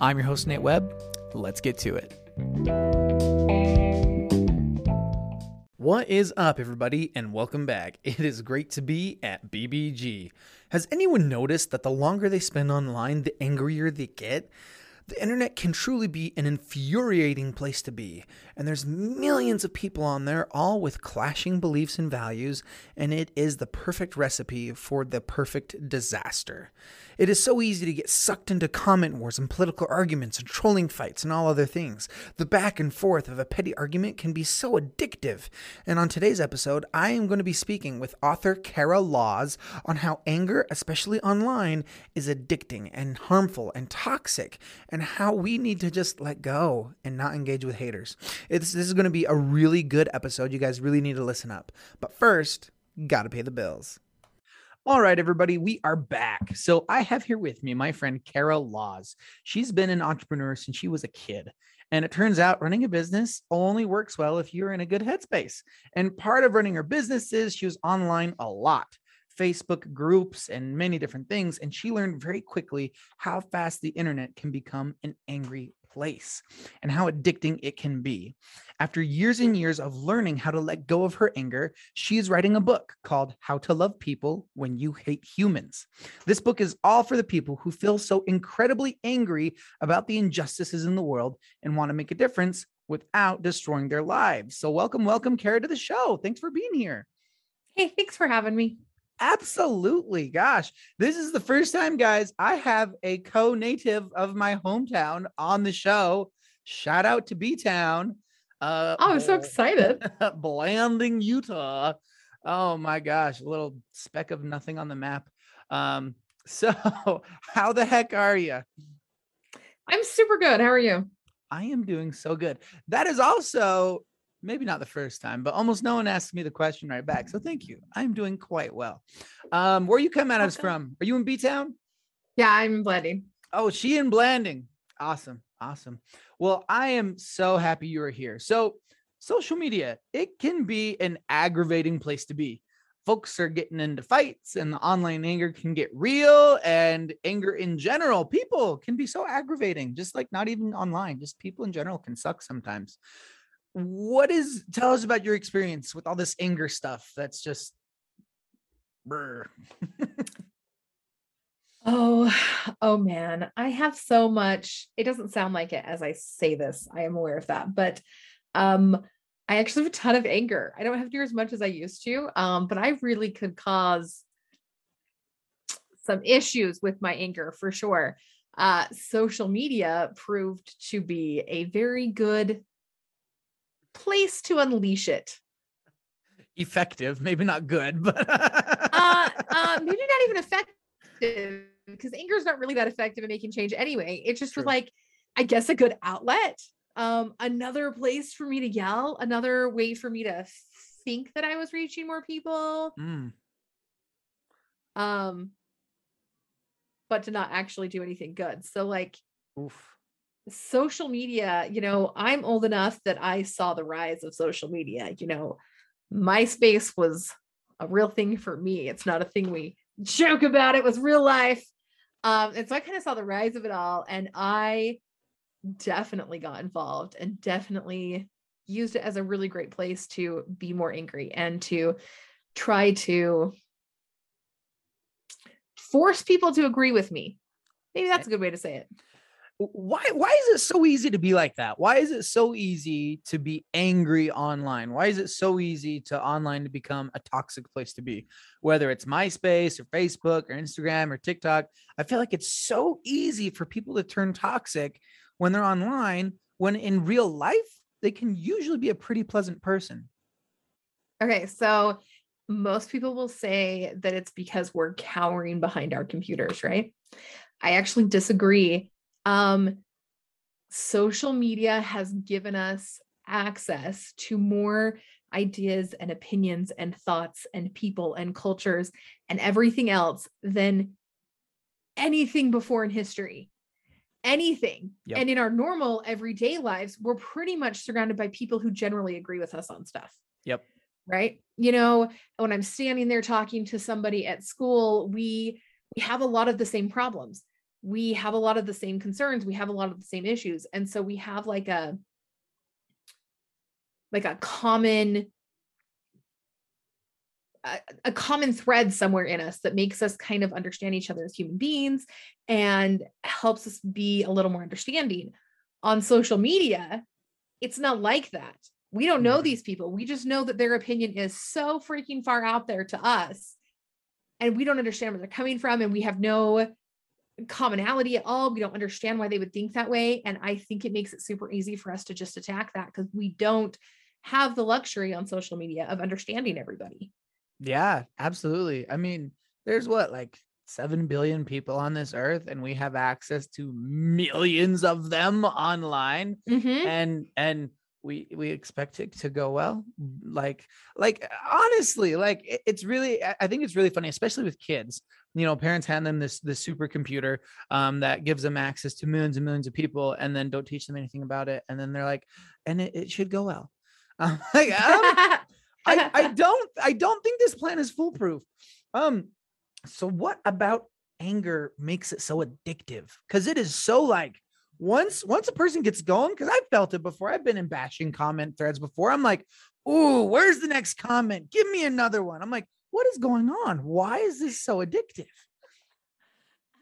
I'm your host, Nate Webb. Let's get to it. What is up, everybody, and welcome back. It is great to be at BBG. Has anyone noticed that the longer they spend online, the angrier they get? The internet can truly be an infuriating place to be, and there's millions of people on there, all with clashing beliefs and values, and it is the perfect recipe for the perfect disaster. It is so easy to get sucked into comment wars and political arguments and trolling fights and all other things. The back and forth of a petty argument can be so addictive. And on today's episode, I am going to be speaking with author Kara Laws on how anger, especially online, is addicting and harmful and toxic, and how we need to just let go and not engage with haters. It's, this is going to be a really good episode. You guys really need to listen up. But first, gotta pay the bills. All right, everybody, we are back. So I have here with me my friend Kara Laws. She's been an entrepreneur since she was a kid. And it turns out running a business only works well if you're in a good headspace. And part of running her business is she was online a lot. Facebook groups and many different things. And she learned very quickly how fast the internet can become an angry place and how addicting it can be. After years and years of learning how to let go of her anger, she is writing a book called How to Love People When You Hate Humans. This book is all for the people who feel so incredibly angry about the injustices in the world and want to make a difference without destroying their lives. So, welcome, welcome, Kara, to the show. Thanks for being here. Hey, thanks for having me. Absolutely. Gosh, this is the first time, guys, I have a co native of my hometown on the show. Shout out to B Town. Uh, oh, I'm so excited. Blanding, Utah. Oh my gosh, a little speck of nothing on the map. Um, so, how the heck are you? I'm super good. How are you? I am doing so good. That is also maybe not the first time, but almost no one asks me the question right back. So thank you. I'm doing quite well. Um, where you come at us from? Are you in B Town? Yeah, I'm in Blanding. Oh, she in Blanding. Awesome. Awesome. Well, I am so happy you are here. So, social media, it can be an aggravating place to be. Folks are getting into fights, and the online anger can get real, and anger in general, people can be so aggravating, just like not even online, just people in general can suck sometimes what is tell us about your experience with all this anger stuff that's just oh oh man. I have so much it doesn't sound like it as i say this i am aware of that but um i actually have a ton of anger. I don't have near as much as i used to um but i really could cause some issues with my anger for sure. Uh social media proved to be a very good place to unleash it. Effective, maybe not good, but uh, uh, maybe not even effective because anger is not really that effective in making change anyway. It just True. was like, I guess, a good outlet. Um, another place for me to yell, another way for me to think that I was reaching more people. Mm. Um, but to not actually do anything good. So, like, Oof social media, you know, I'm old enough that I saw the rise of social media. You know, MySpace was a real thing for me. It's not a thing we joke about, it was real life. Um, and so I kind of saw the rise of it all, and I definitely got involved and definitely used it as a really great place to be more angry and to try to force people to agree with me. Maybe that's a good way to say it why why is it so easy to be like that? Why is it so easy to be angry online? Why is it so easy to online to become a toxic place to be? Whether it's myspace or facebook or instagram or tiktok i feel like it's so easy for people to turn toxic when they're online when in real life they can usually be a pretty pleasant person. Okay so most people will say that it's because we're cowering behind our computers right? I actually disagree Um, social media has given us access to more ideas and opinions and thoughts and people and cultures and everything else than anything before in history anything. Yep. And in our normal everyday lives, we're pretty much surrounded by people who generally agree with us on stuff. Yep. Right. You know, when I'm standing there talking to somebody at school, we we have a lot of the same problems. We have a lot of the same concerns. We have a lot of the same issues. And so we have like a like a common a, a common thread somewhere in us that makes us kind of understand each other as human beings and helps us be a little more understanding. On social media, it's not like that. We don't know mm-hmm. these people. We just know that their opinion is so freaking far out there to us. And we don't understand where they're coming from. And we have no commonality at all. We don't understand why they would think that way. And I think it makes it super easy for us to just attack that because we don't have the luxury on social media of understanding everybody. Yeah, absolutely. I mean, there's what, like 7 billion people on this earth, and we have access to millions of them online. Mm-hmm. And, and, we we expect it to go well like like honestly like it's really i think it's really funny especially with kids you know parents hand them this this supercomputer um that gives them access to millions and millions of people and then don't teach them anything about it and then they're like and it, it should go well um, like, um, I, I don't I don't think this plan is foolproof. Um, so what about anger makes it so addictive? Because it is so like once once a person gets going, because I've felt it before. I've been in bashing comment threads before. I'm like, ooh, where's the next comment? Give me another one. I'm like, what is going on? Why is this so addictive?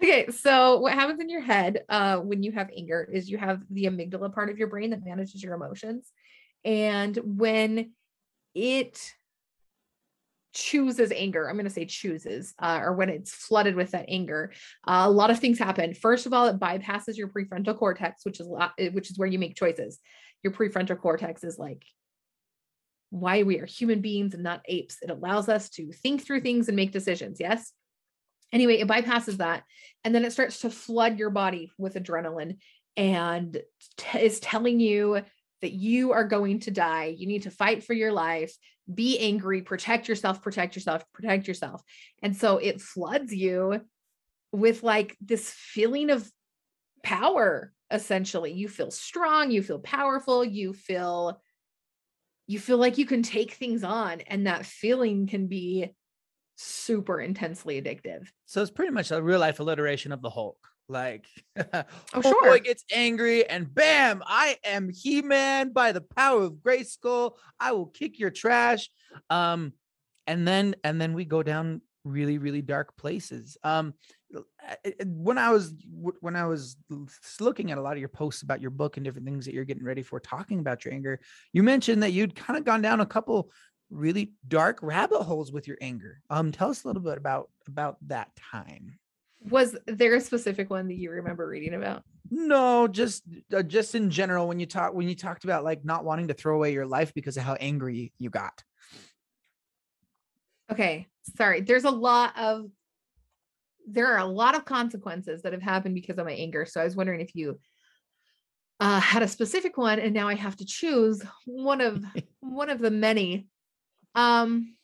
Okay, so what happens in your head uh, when you have anger is you have the amygdala part of your brain that manages your emotions. And when it chooses anger. I'm going to say chooses uh, or when it's flooded with that anger. Uh, a lot of things happen. First of all it bypasses your prefrontal cortex which is eh, which is where you make choices. Your prefrontal cortex is like why we are human beings and not apes. It allows us to think through things and make decisions yes? Anyway it bypasses that and then it starts to flood your body with adrenaline and t- is telling you that you are going to die. You need to fight for your life, be angry, protect yourself, protect yourself, protect yourself. And so it floods you with like this feeling of power essentially. You feel strong, you feel powerful, you feel you feel like you can take things on and that feeling can be super intensely addictive. So it's pretty much a real life alliteration of the Hulk. Like, oh, sure. boy gets angry, and bam, I am He Man by the power of Grayskull. I will kick your trash. Um, and then and then we go down really really dark places. Um, when I was when I was looking at a lot of your posts about your book and different things that you're getting ready for, talking about your anger, you mentioned that you'd kind of gone down a couple really dark rabbit holes with your anger. Um, tell us a little bit about about that time was there a specific one that you remember reading about? No just uh, just in general when you talk when you talked about like not wanting to throw away your life because of how angry you got. Okay sorry there's a lot of there are a lot of consequences that have happened because of my anger so i was wondering if you uh, had a specific one and now i have to choose one of one of the many. Um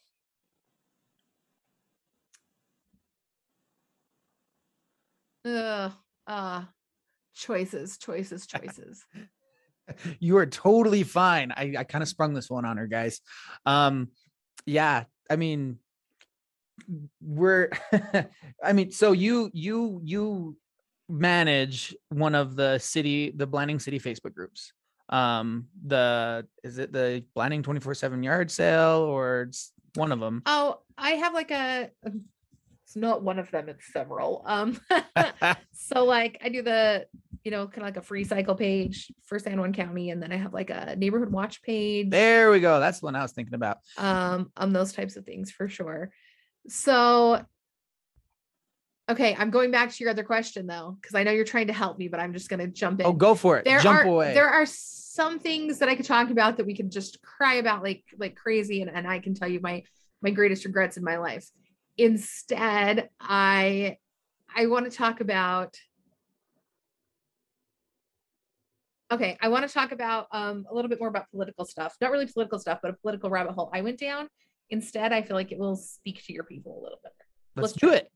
uh, uh, choices, choices, choices. you are totally fine. I, I kind of sprung this one on her, guys. Um, yeah, I mean, we're, I mean, so you, you, you manage one of the city, the Blanding City Facebook groups. Um, the, is it the Blanding 24 7 yard sale or it's one of them? Oh, I have like a, it's not one of them, it's several. Um, so like I do the, you know, kind of like a free cycle page for San Juan County, and then I have like a neighborhood watch page. There we go. That's the one I was thinking about. Um, on those types of things for sure. So okay, I'm going back to your other question though, because I know you're trying to help me, but I'm just gonna jump in. Oh, go for it. There jump are, away. There are some things that I could talk about that we could just cry about like like crazy, and, and I can tell you my my greatest regrets in my life instead i i want to talk about Okay, I want to talk about um, a little bit more about political stuff. Not really political stuff, but a political rabbit hole I went down. Instead, I feel like it will speak to your people a little bit. Let's, Let's do it.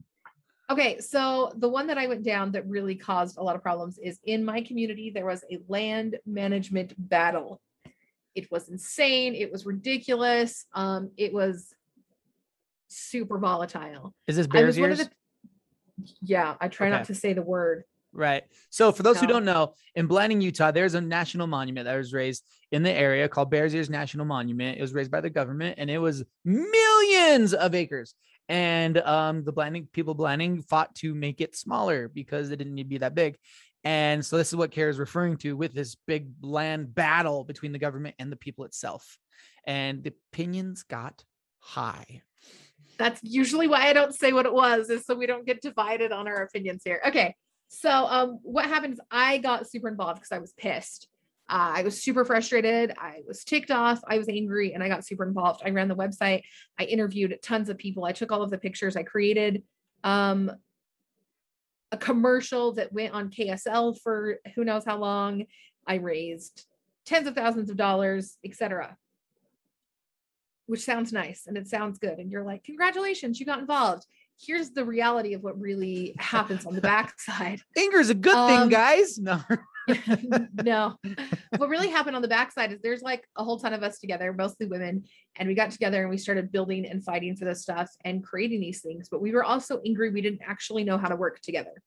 Okay, so the one that I went down that really caused a lot of problems is in my community, there was a land management battle. It was insane. It was ridiculous. Um, it was super volatile. Is this Bears Ears? The, yeah, I try okay. not to say the word. Right. So for those no. who don't know, in Blanding, Utah, there's a national monument that was raised in the area called Bears Ears National Monument. It was raised by the government and it was millions of acres. And um, the Blanding people Blanding fought to make it smaller because it didn't need to be that big. And so this is what Kara is referring to with this big land battle between the government and the people itself. And the opinions got high. That's usually why I don't say what it was, is so we don't get divided on our opinions here. Okay. So um, what happens? I got super involved because I was pissed. Uh, I was super frustrated. I was ticked off. I was angry and I got super involved. I ran the website. I interviewed tons of people. I took all of the pictures. I created um, a commercial that went on KSL for who knows how long. I raised tens of thousands of dollars, etc. Which sounds nice and it sounds good. And you're like, congratulations, you got involved here's the reality of what really happens on the backside. Anger is a good um, thing, guys. No. no. What really happened on the backside is there's like a whole ton of us together, mostly women, and we got together and we started building and fighting for this stuff and creating these things. But we were also angry we didn't actually know how to work together.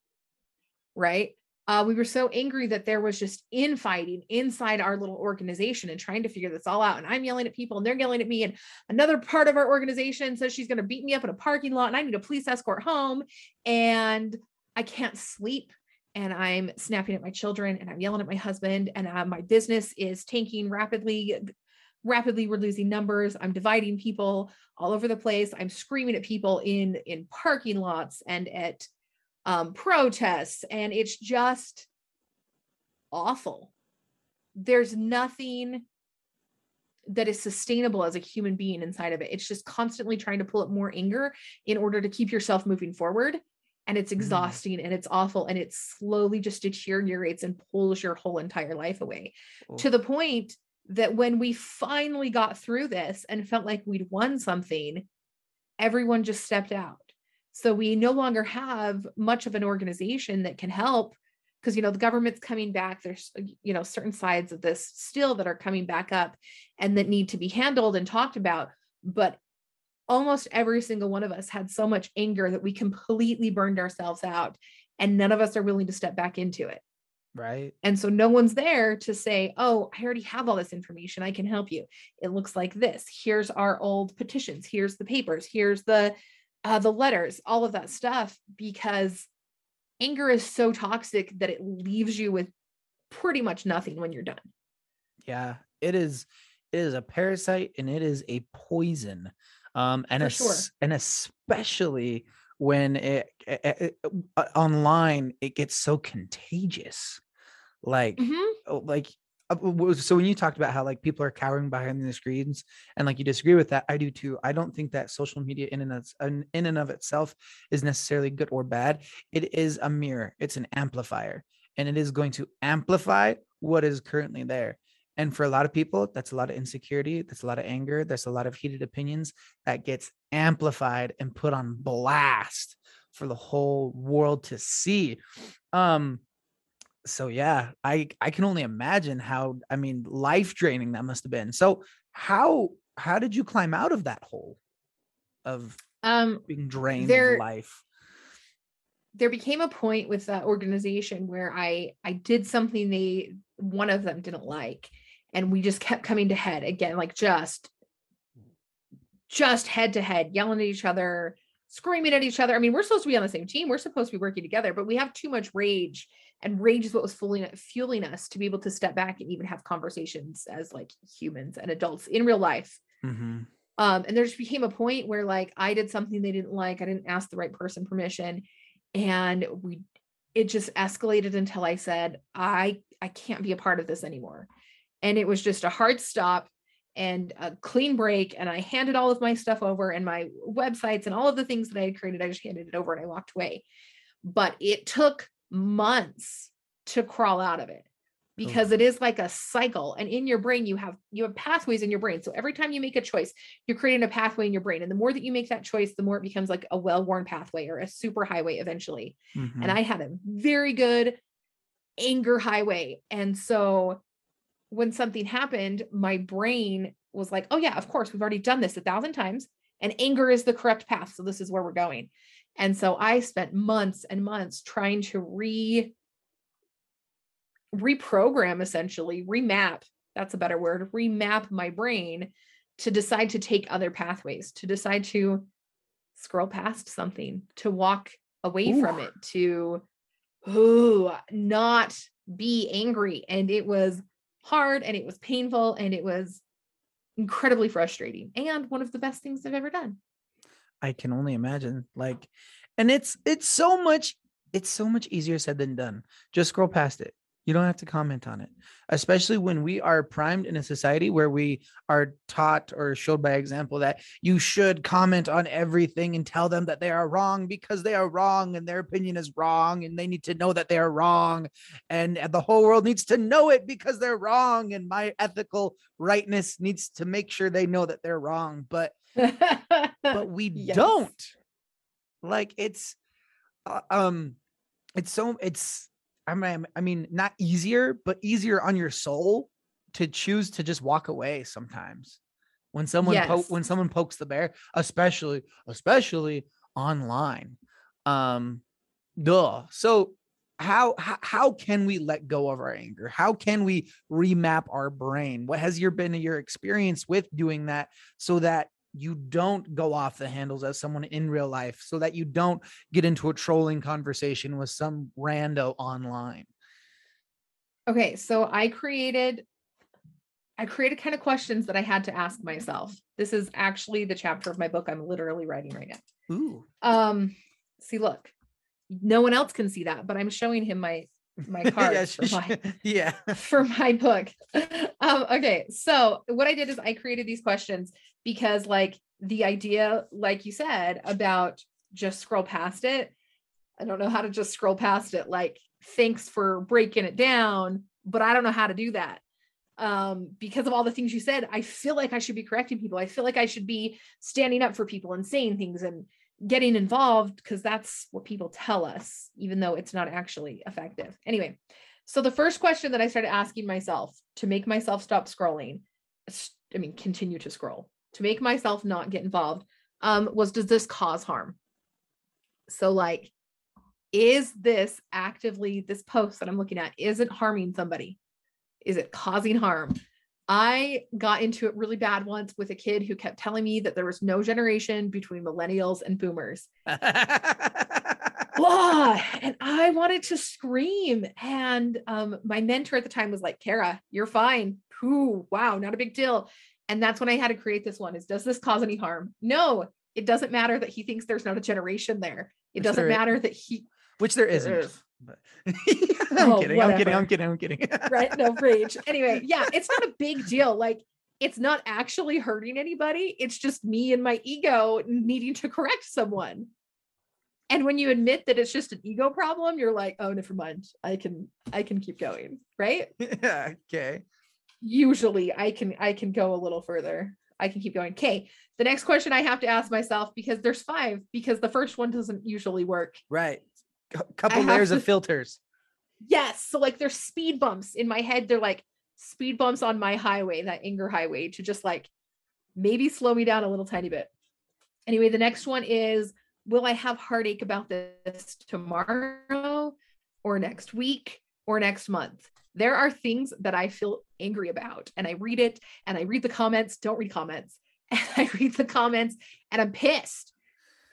Right uh, we were so angry that there was just infighting inside our little organization and trying to figure this all out. And I'm yelling at people and they're yelling at me. And another part of our organization says she's going to beat me up in a parking lot and I need a police escort home. And I can't sleep. And I'm snapping at my children and I'm yelling at my husband. And uh, my business is tanking rapidly. Rapidly, we're losing numbers. I'm dividing people all over the place. I'm screaming at people in in parking lots and at um, protests, and it's just awful. There's nothing that is sustainable as a human being inside of it. It's just constantly trying to pull up more anger in order to keep yourself moving forward. And it's mm. exhausting mm. and it's awful and it slowly just deteriorates and pulls your whole entire life away oh. to the point that when we finally got through this and felt like we'd won something, everyone just stepped out. So we no longer have much of an organization that can help because you know the government's coming back. There's uh, you know certain sides of this still that are coming back up and that need to be handled and talked about but almost every single one of us had so much anger that we completely burned ourselves out and none of us are willing to step back into it. Right. And so no one's there to say oh i already have all this information. I can help you. It looks like this. Here's our old petitions. Here's the papers. Here's the uh, the letters, all of that stuff, because anger is so toxic that it leaves you with pretty much nothing when you're done. Yeah, it is. It is a parasite and it is a poison. Um, and a, sure. and especially when it, it, it, online it gets so contagious. Like, mm-hmm. Oh, like so when you talked about how like people are cowering behind the screens and like you disagree with that i do too. I don't think that social media in and of, in and of itself is necessarily good or bad. It is a mirror. It's an amplifier and it is going to amplify what is currently there. And for a lot of people that's a lot of insecurity that's a lot of anger there's a lot of heated opinions that gets amplified and put on blast for the whole world to see. Um so yeah, I I can only imagine how I mean life draining that must have been. So how how did you climb out of that hole of um being drained there, of life? There became a point with that organization where I I did something they one of them didn't like and we just kept coming to head again like just just head to head yelling at each other screaming at each other. I mean, we're supposed to be on the same team. We're supposed to be working together, but we have too much rage and rage is what was fueling, fueling us to be able to step back and even have conversations as like humans and adults in real life. Mm-hmm. Um, and there just became a point where like I did something they didn't like. I didn't ask the right person permission, and we it just escalated until I said I I can't be a part of this anymore. And it was just a hard stop and a clean break. And I handed all of my stuff over and my websites and all of the things that I had created. I just handed it over and I walked away. But it took months to crawl out of it because it is like a cycle and in your brain you have you have pathways in your brain. So every time you make a choice you're creating a pathway in your brain and the more that you make that choice the more it becomes like a well-worn pathway or a super highway eventually. Mm-hmm. and i had a very good anger highway and so when something happened my brain was like oh yeah of course we've already done this a thousand times and anger is the correct path so this is where we're going and so i spent months and months trying to re reprogram essentially, remap, that's a better word, remap my brain to decide to take other pathways, to decide to scroll past something, to walk away Ooh. from it, to ooh, not be angry. And it was hard and it was painful and it was incredibly frustrating and one of the best things I've ever done. I can only imagine. Like, and it's it's so much it's so much easier said than done. Just scroll past it. You don't have to comment on it, especially when we are primed in a society where we are taught or showed by example that you should comment on everything and tell them that they are wrong because they are wrong and their opinion is wrong and they need to know that they are wrong. And, and the whole world needs to know it because they're wrong. And my ethical rightness needs to make sure they know that they're wrong. But, but we yes. don't. Like it's, uh, um, it's so, it's, I mean, I mean, not easier, but easier on your soul to choose to just walk away sometimes. When someone yes. po- when someone pokes the bear, especially especially online. Um duh. So how, how how can we let go of our anger? How can we remap our brain? What has your been your experience with doing that so that you don't go off the handles as someone in real life so that you don't get into a trolling conversation with some rando online. Okay so i created i created kind of questions that i had to ask myself. This is actually the chapter of my book i'm literally writing right now. Ooh. um see look no one else can see that but i'm showing him my my cards yeah, for my, yeah. for my book. Um okay so what i did is i created these questions because like the idea like you said about just scroll past it i don't know how to just scroll past it like thanks for breaking it down but i don't know how to do that. Um, because of all the things you said i feel like i should be correcting people. I feel like i should be standing up for people and saying things and getting involved because that's what people tell us, even though it's not actually effective. Anyway, so the first question that I started asking myself to make myself stop scrolling, I mean, continue to scroll, to make myself not get involved, um, was does this cause harm? So, like, is this actively, this post that I'm looking at, is it harming somebody? Is it causing harm? I got into it really bad once with a kid who kept telling me that there was no generation between millennials and boomers. Blah. And I wanted to scream. And um, my mentor at the time was like, Kara, you're fine. Ooh, wow, not a big deal. And that's when I had to create this one is does this cause any harm? No, it doesn't matter that he thinks there's not a generation there. It doesn't matter that he which there isn't. There is. But I'm, oh, kidding, I'm kidding. I'm kidding. I'm kidding. right? No rage. Anyway, yeah, it's not a big deal. Like it's not actually hurting anybody. It's just me and my ego needing to correct someone. And when you admit that it's just an ego problem, you're like, oh, never mind. I can I can keep going. Right? Yeah. Okay. Usually I can I can go a little further. I can keep going. Okay. The next question I have to ask myself because there's five, because the first one doesn't usually work. Right couple layers to, of filters. Yes. So like there's speed bumps in my head. They're like speed bumps on my highway, that anger highway, to just like maybe slow me down a little tiny bit. Anyway, the next one is will I have heartache about this tomorrow or next week or next month? There are things that I feel angry about, and I read it and I read the comments. Don't read comments. And I read the comments and I'm pissed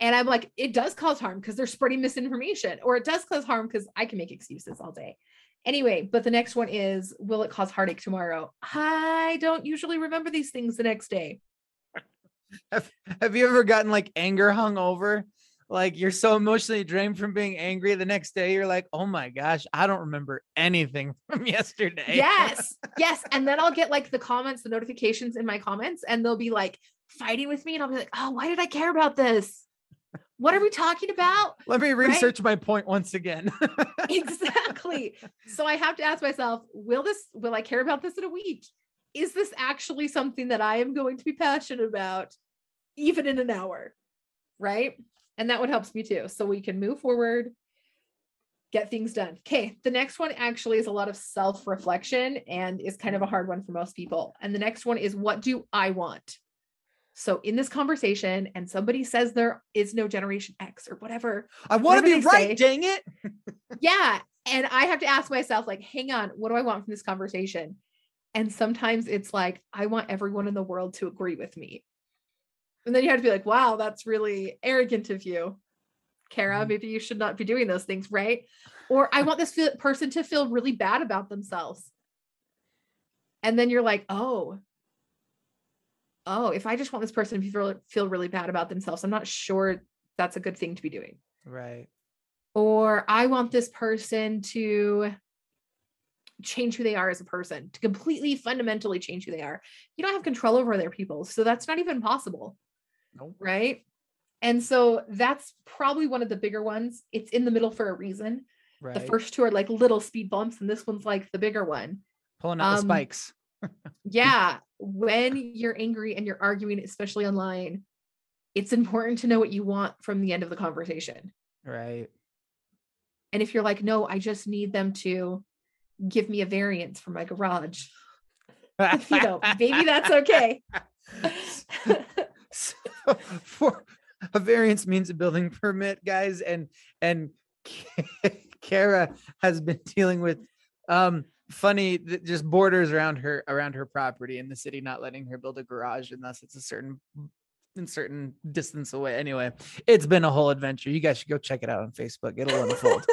and I'm like, it does cause harm because they're spreading misinformation, or it does cause harm because I can make excuses all day. Anyway, but the next one is, will it cause heartache tomorrow? I don't usually remember these things the next day. Have, have you ever gotten like anger hung over? Like you're so emotionally drained from being angry the next day, you're like, oh my gosh, I don't remember anything from yesterday. Yes, yes. And then I'll get like the comments, the notifications in my comments, and they'll be like fighting with me, and I'll be like, oh, why did I care about this? What are we talking about? Let me research right? my point once again. exactly. So I have to ask myself, will this will I care about this in a week? Is this actually something that I am going to be passionate about even in an hour? Right? And that would helps me too. So we can move forward, get things done. Okay, the next one actually is a lot of self-reflection and is kind of a hard one for most people. And the next one is what do I want? So in this conversation, and somebody says there is no generation X or whatever. I want to be right, say, dang it. yeah. And I have to ask myself, like, hang on, what do I want from this conversation? And sometimes it's like, I want everyone in the world to agree with me. And then you have to be like, wow, that's really arrogant of you, Kara. Mm-hmm. Maybe you should not be doing those things, right? Or I want this person to feel really bad about themselves. And then you're like, oh, oh, if I just want this person to feel, feel really bad about themselves, I'm not sure that's a good thing to be doing. Right. Or I want this person to change who they are as a person, to completely fundamentally change who they are. You don't have control over their people. So that's not even possible. Nope. Right. And so that's probably one of the bigger ones. It's in the middle for a reason. Right. The first two are like little speed bumps, and this one's like the bigger one. Pulling out um, the spikes. yeah when you're angry and you're arguing especially online it's important to know what you want from the end of the conversation. Right. And if you're like no i just need them to give me a variance for my garage you know maybe that's okay. So for a variance means a building permit guys and and kara has been dealing with um funny that just borders around her around her property in the city not letting her build a garage unless it's a certain in certain distance away. Anyway it's been a whole adventure. You guys should go check it out on facebook. It'll unfold.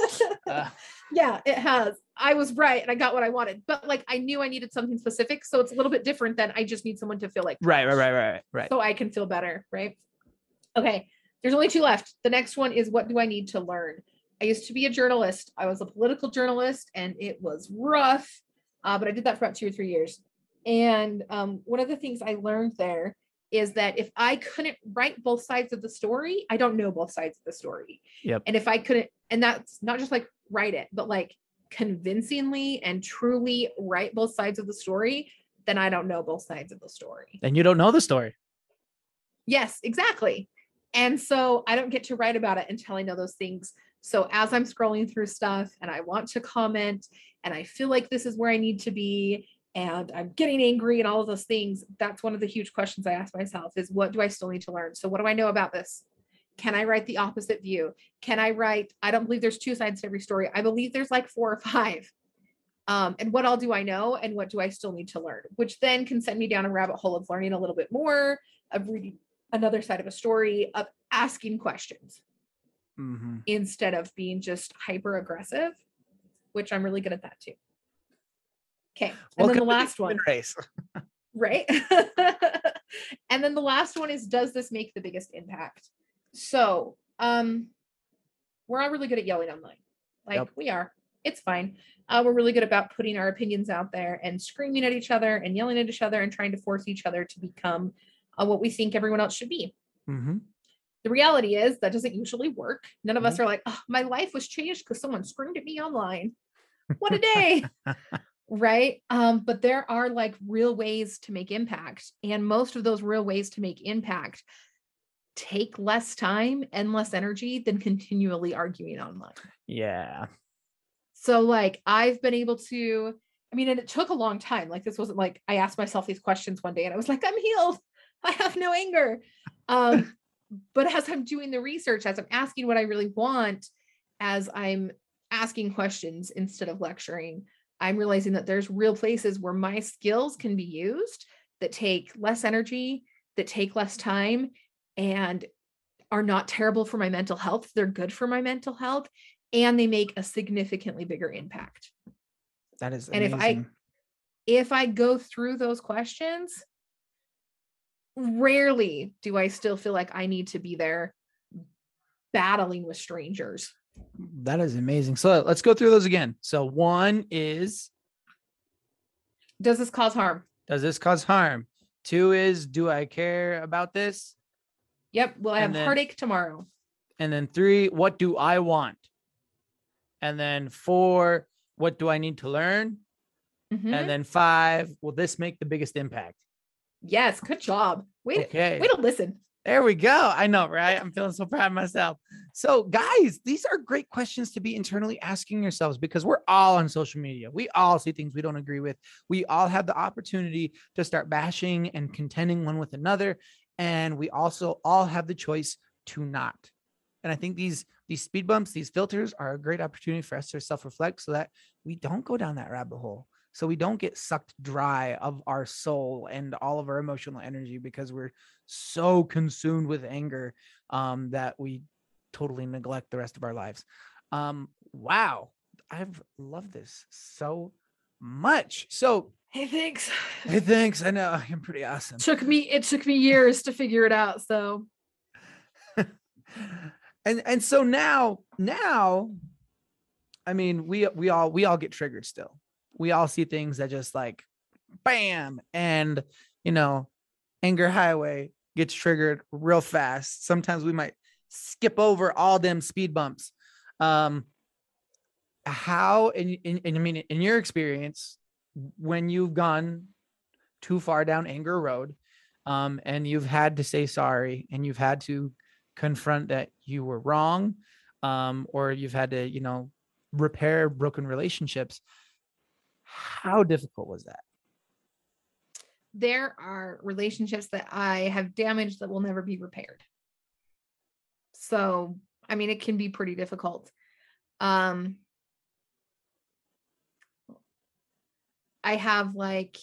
Uh, yeah it has. I was right and i got what i wanted but like i knew i needed something specific so it's a little bit different than i just need someone to feel like right right right right right. so i can feel better right? Okay there's only two left. The next one is what do i need to learn I used to be a journalist. I was a political journalist and it was rough, uh, but I did that for about two or three years. And um, one of the things I learned there is that if I couldn't write both sides of the story, I don't know both sides of the story. Yep. And if I couldn't, and that's not just like write it, but like convincingly and truly write both sides of the story, then I don't know both sides of the story. And you don't know the story. Yes, exactly. And so I don't get to write about it until I know those things. So as I'm scrolling through stuff and I want to comment and I feel like this is where I need to be and I'm getting angry and all of those things, that's one of the huge questions I ask myself is what do I still need to learn? So what do I know about this? Can I write the opposite view? Can I write I don't believe there's two sides to every story. I believe there's like four or five. Um, and what all do I know and what do I still need to learn? Which then can send me down a rabbit hole of learning a little bit more, of reading another side of a story, of asking questions mm-hmm. instead of being just hyper aggressive, which I'm really good at that too. Okay. And then the last one. Race. right. and then the last one is does this make the biggest impact? So, um, we're all really good at yelling online. Like yep. we are. It's fine. Uh, we're really good about putting our opinions out there and screaming at each other and yelling at each other and trying to force each other to become uh, what we think everyone else should be. Mm-hmm. The reality is that doesn't usually work. None of mm-hmm. us are like, oh, my life was changed because someone screamed at me online. What a day. right. Um, but there are like real ways to make impact. And most of those real ways to make impact take less time and less energy than continually arguing online. Yeah. So like I've been able to, I mean, and it took a long time. Like this wasn't like I asked myself these questions one day and I was like, I'm healed. I have no anger. Um, but as I'm doing the research, as I'm asking what I really want, as I'm asking questions instead of lecturing, I'm realizing that there's real places where my skills can be used that take less energy, that take less time, and are not terrible for my mental health. They're good for my mental health, and they make a significantly bigger impact. That is amazing. and if I if I go through those questions, rarely do I still feel like I need to be there battling with strangers. That is amazing. So let's go through those again. So one is Does this cause harm? Does this cause harm? Two is do I care about this? Yep. Will I have then, heartache tomorrow? And then three, what do I want? And then four, what do I need to learn? Mhm. And then five, will this make the biggest impact? Yes, good job. Wait, Okay. wait to listen. There we go. I know, right? I'm feeling so proud of myself. So, guys, these are great questions to be internally asking yourselves because we're all on social media. We all see things we don't agree with. We all have the opportunity to start bashing and contending one with another. And we also all have the choice to not. And I think these these speed bumps, these filters are a great opportunity for us to self-reflect so that we don't go down that rabbit hole. So we don't get sucked dry of our soul and all of our emotional energy because we're so consumed with anger um, that we totally neglect the rest of our lives. Um, wow, I've loved this so much. So, Hey, thanks. hey, thanks. I know I'm pretty awesome. took me it took me years to figure it out. So and and so now now i mean we we all we all get triggered still we all see things that just like bam and you know anger highway gets triggered real fast. Sometimes we might skip over all them speed bumps. Um how in, in, in i mean in your experience when you've gone too far down anger road um and you've had to say sorry and you've had to confront that you were wrong um or you've had to you know repair broken relationships how difficult was that there are relationships that I have damaged that will never be repaired. So, I mean, it can be pretty difficult. Um, I have like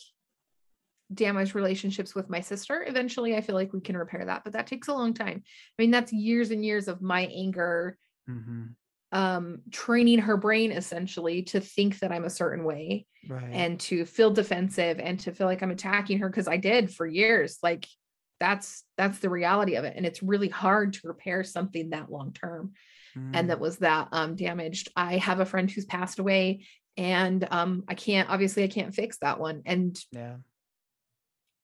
damaged relationships with my sister. Eventually, I feel like we can repair that, but that takes a long time. I mean, that's years and years of my anger mm-hmm. Um training her brain essentially to think that I'm a certain way right and to feel defensive and to feel like I'm attacking her because I did for years. Like that's that's the reality of it. And it's really hard to repair something that long term Mm. and that was that um damaged. I have a friend who's passed away and um I can't obviously I can't fix that one. And yeah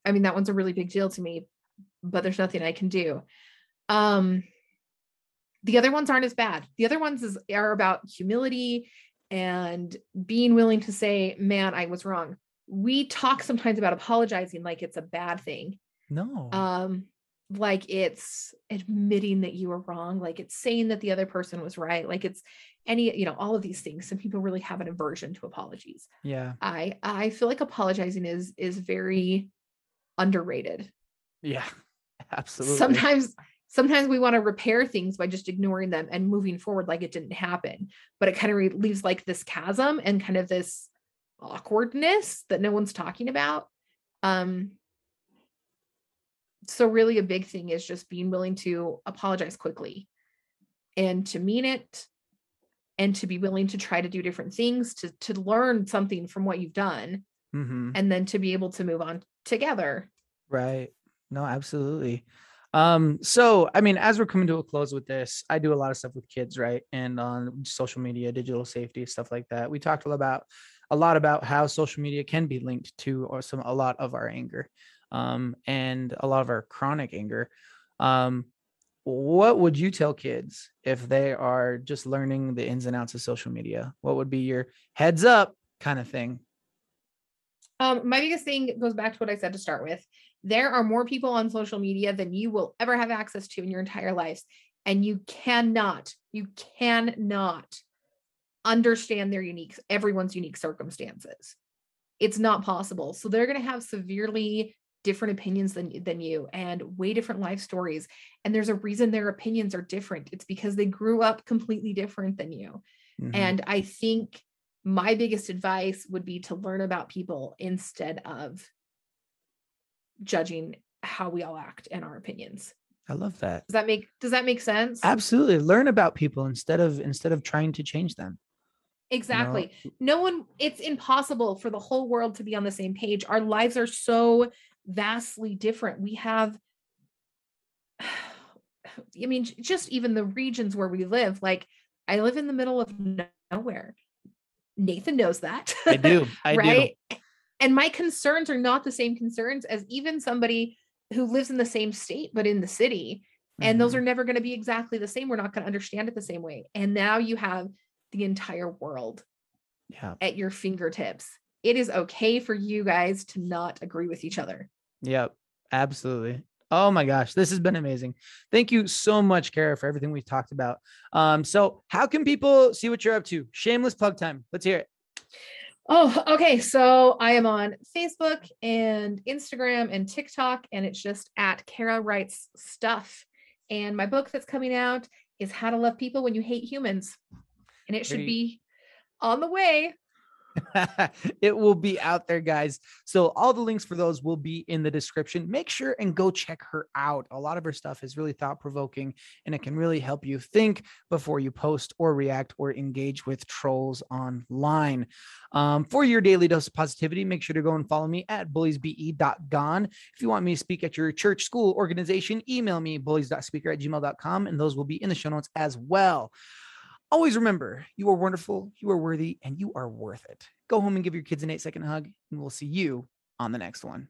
I mean that one's a really big deal to me, but there's nothing I can do. Um the other ones aren't as bad. The other ones is are about humility and being willing to say, "Man, I was wrong." We talk sometimes about apologizing like it's a bad thing. no Um like it's admitting that you were wrong, like it's saying that the other person was right, like it's any, you know, all of these things. Some people really have an aversion to apologies. yeah I I feel like apologizing is is very underrated yeah absolutely sometimes sometimes we want to repair things by just ignoring them and moving forward like it didn't happen but it kind of re- leaves like this chasm and kind of this awkwardness that no one's talking about um so really a big thing is just being willing to apologize quickly and to mean it and to be willing to try to do different things to to learn something from what you've done mm-hmm. and then to be able to move on together Right. No, absolutely. Um, so I mean, as we're coming to a close with this, I do a lot of stuff with kids, right? And on social media, digital safety, stuff like that. We talked a lot about a lot about how social media can be linked to or some a lot of our anger, um, and a lot of our chronic anger. Um, what would you tell kids if they are just learning the ins and outs of social media? What would be your heads up kind of thing? Um, my biggest thing goes back to what I said to start with. There are more people on social media than you will ever have access to in your entire lives. And you cannot, you cannot understand their unique, everyone's unique circumstances. It's not possible. So they're going to have severely different opinions than, than you and way different life stories. And there's a reason their opinions are different. It's because they grew up completely different than you. Mhm. And I think my biggest advice would be to learn about people instead of judging how we all act and our opinions. I love that. Does that make does that make sense? Absolutely. Learn about people instead of instead of trying to change them. Exactly. No one it's impossible for the whole world to be on the same page. Our lives are so vastly different. We have I mean just even the regions where we live like I live in the middle of nowhere. Nathan knows that. I do. I do. And my concerns are not the same concerns as even somebody who lives in the same state but in the city. and mm-hmm. those are never going to be exactly the same we're not going to understand it the same way and now you have the entire world yeah. at your fingertips it is okay for you guys to not agree with each other yep absolutely Oh my gosh, this has been amazing. Thank you so much, Kara, for everything we've talked about. Um, so how can people see what you're up to? Shameless plug time. Let's hear it. Oh, okay. So I am on Facebook and Instagram and TikTok, and it's just at Kara Writes Stuff. And my book that's coming out is How to Love People When You Hate Humans. And it should be on the way. it will be out there, guys. So all the links for those will be in the description. Make sure and go check her out. A lot of her stuff is really thought provoking and it can really help you think before you post or react or engage with trolls online. Um, for your daily dose of positivity, make sure to go and follow me at bulliesbe.gone. If you want me to speak at your church, school, organization, email me bullies.speaker at gmail.com and those will be in the show notes as well. Always remember, you are wonderful, you are worthy, and you are worth it. Go home and give your kids an eight second hug, and we'll see you on the next one.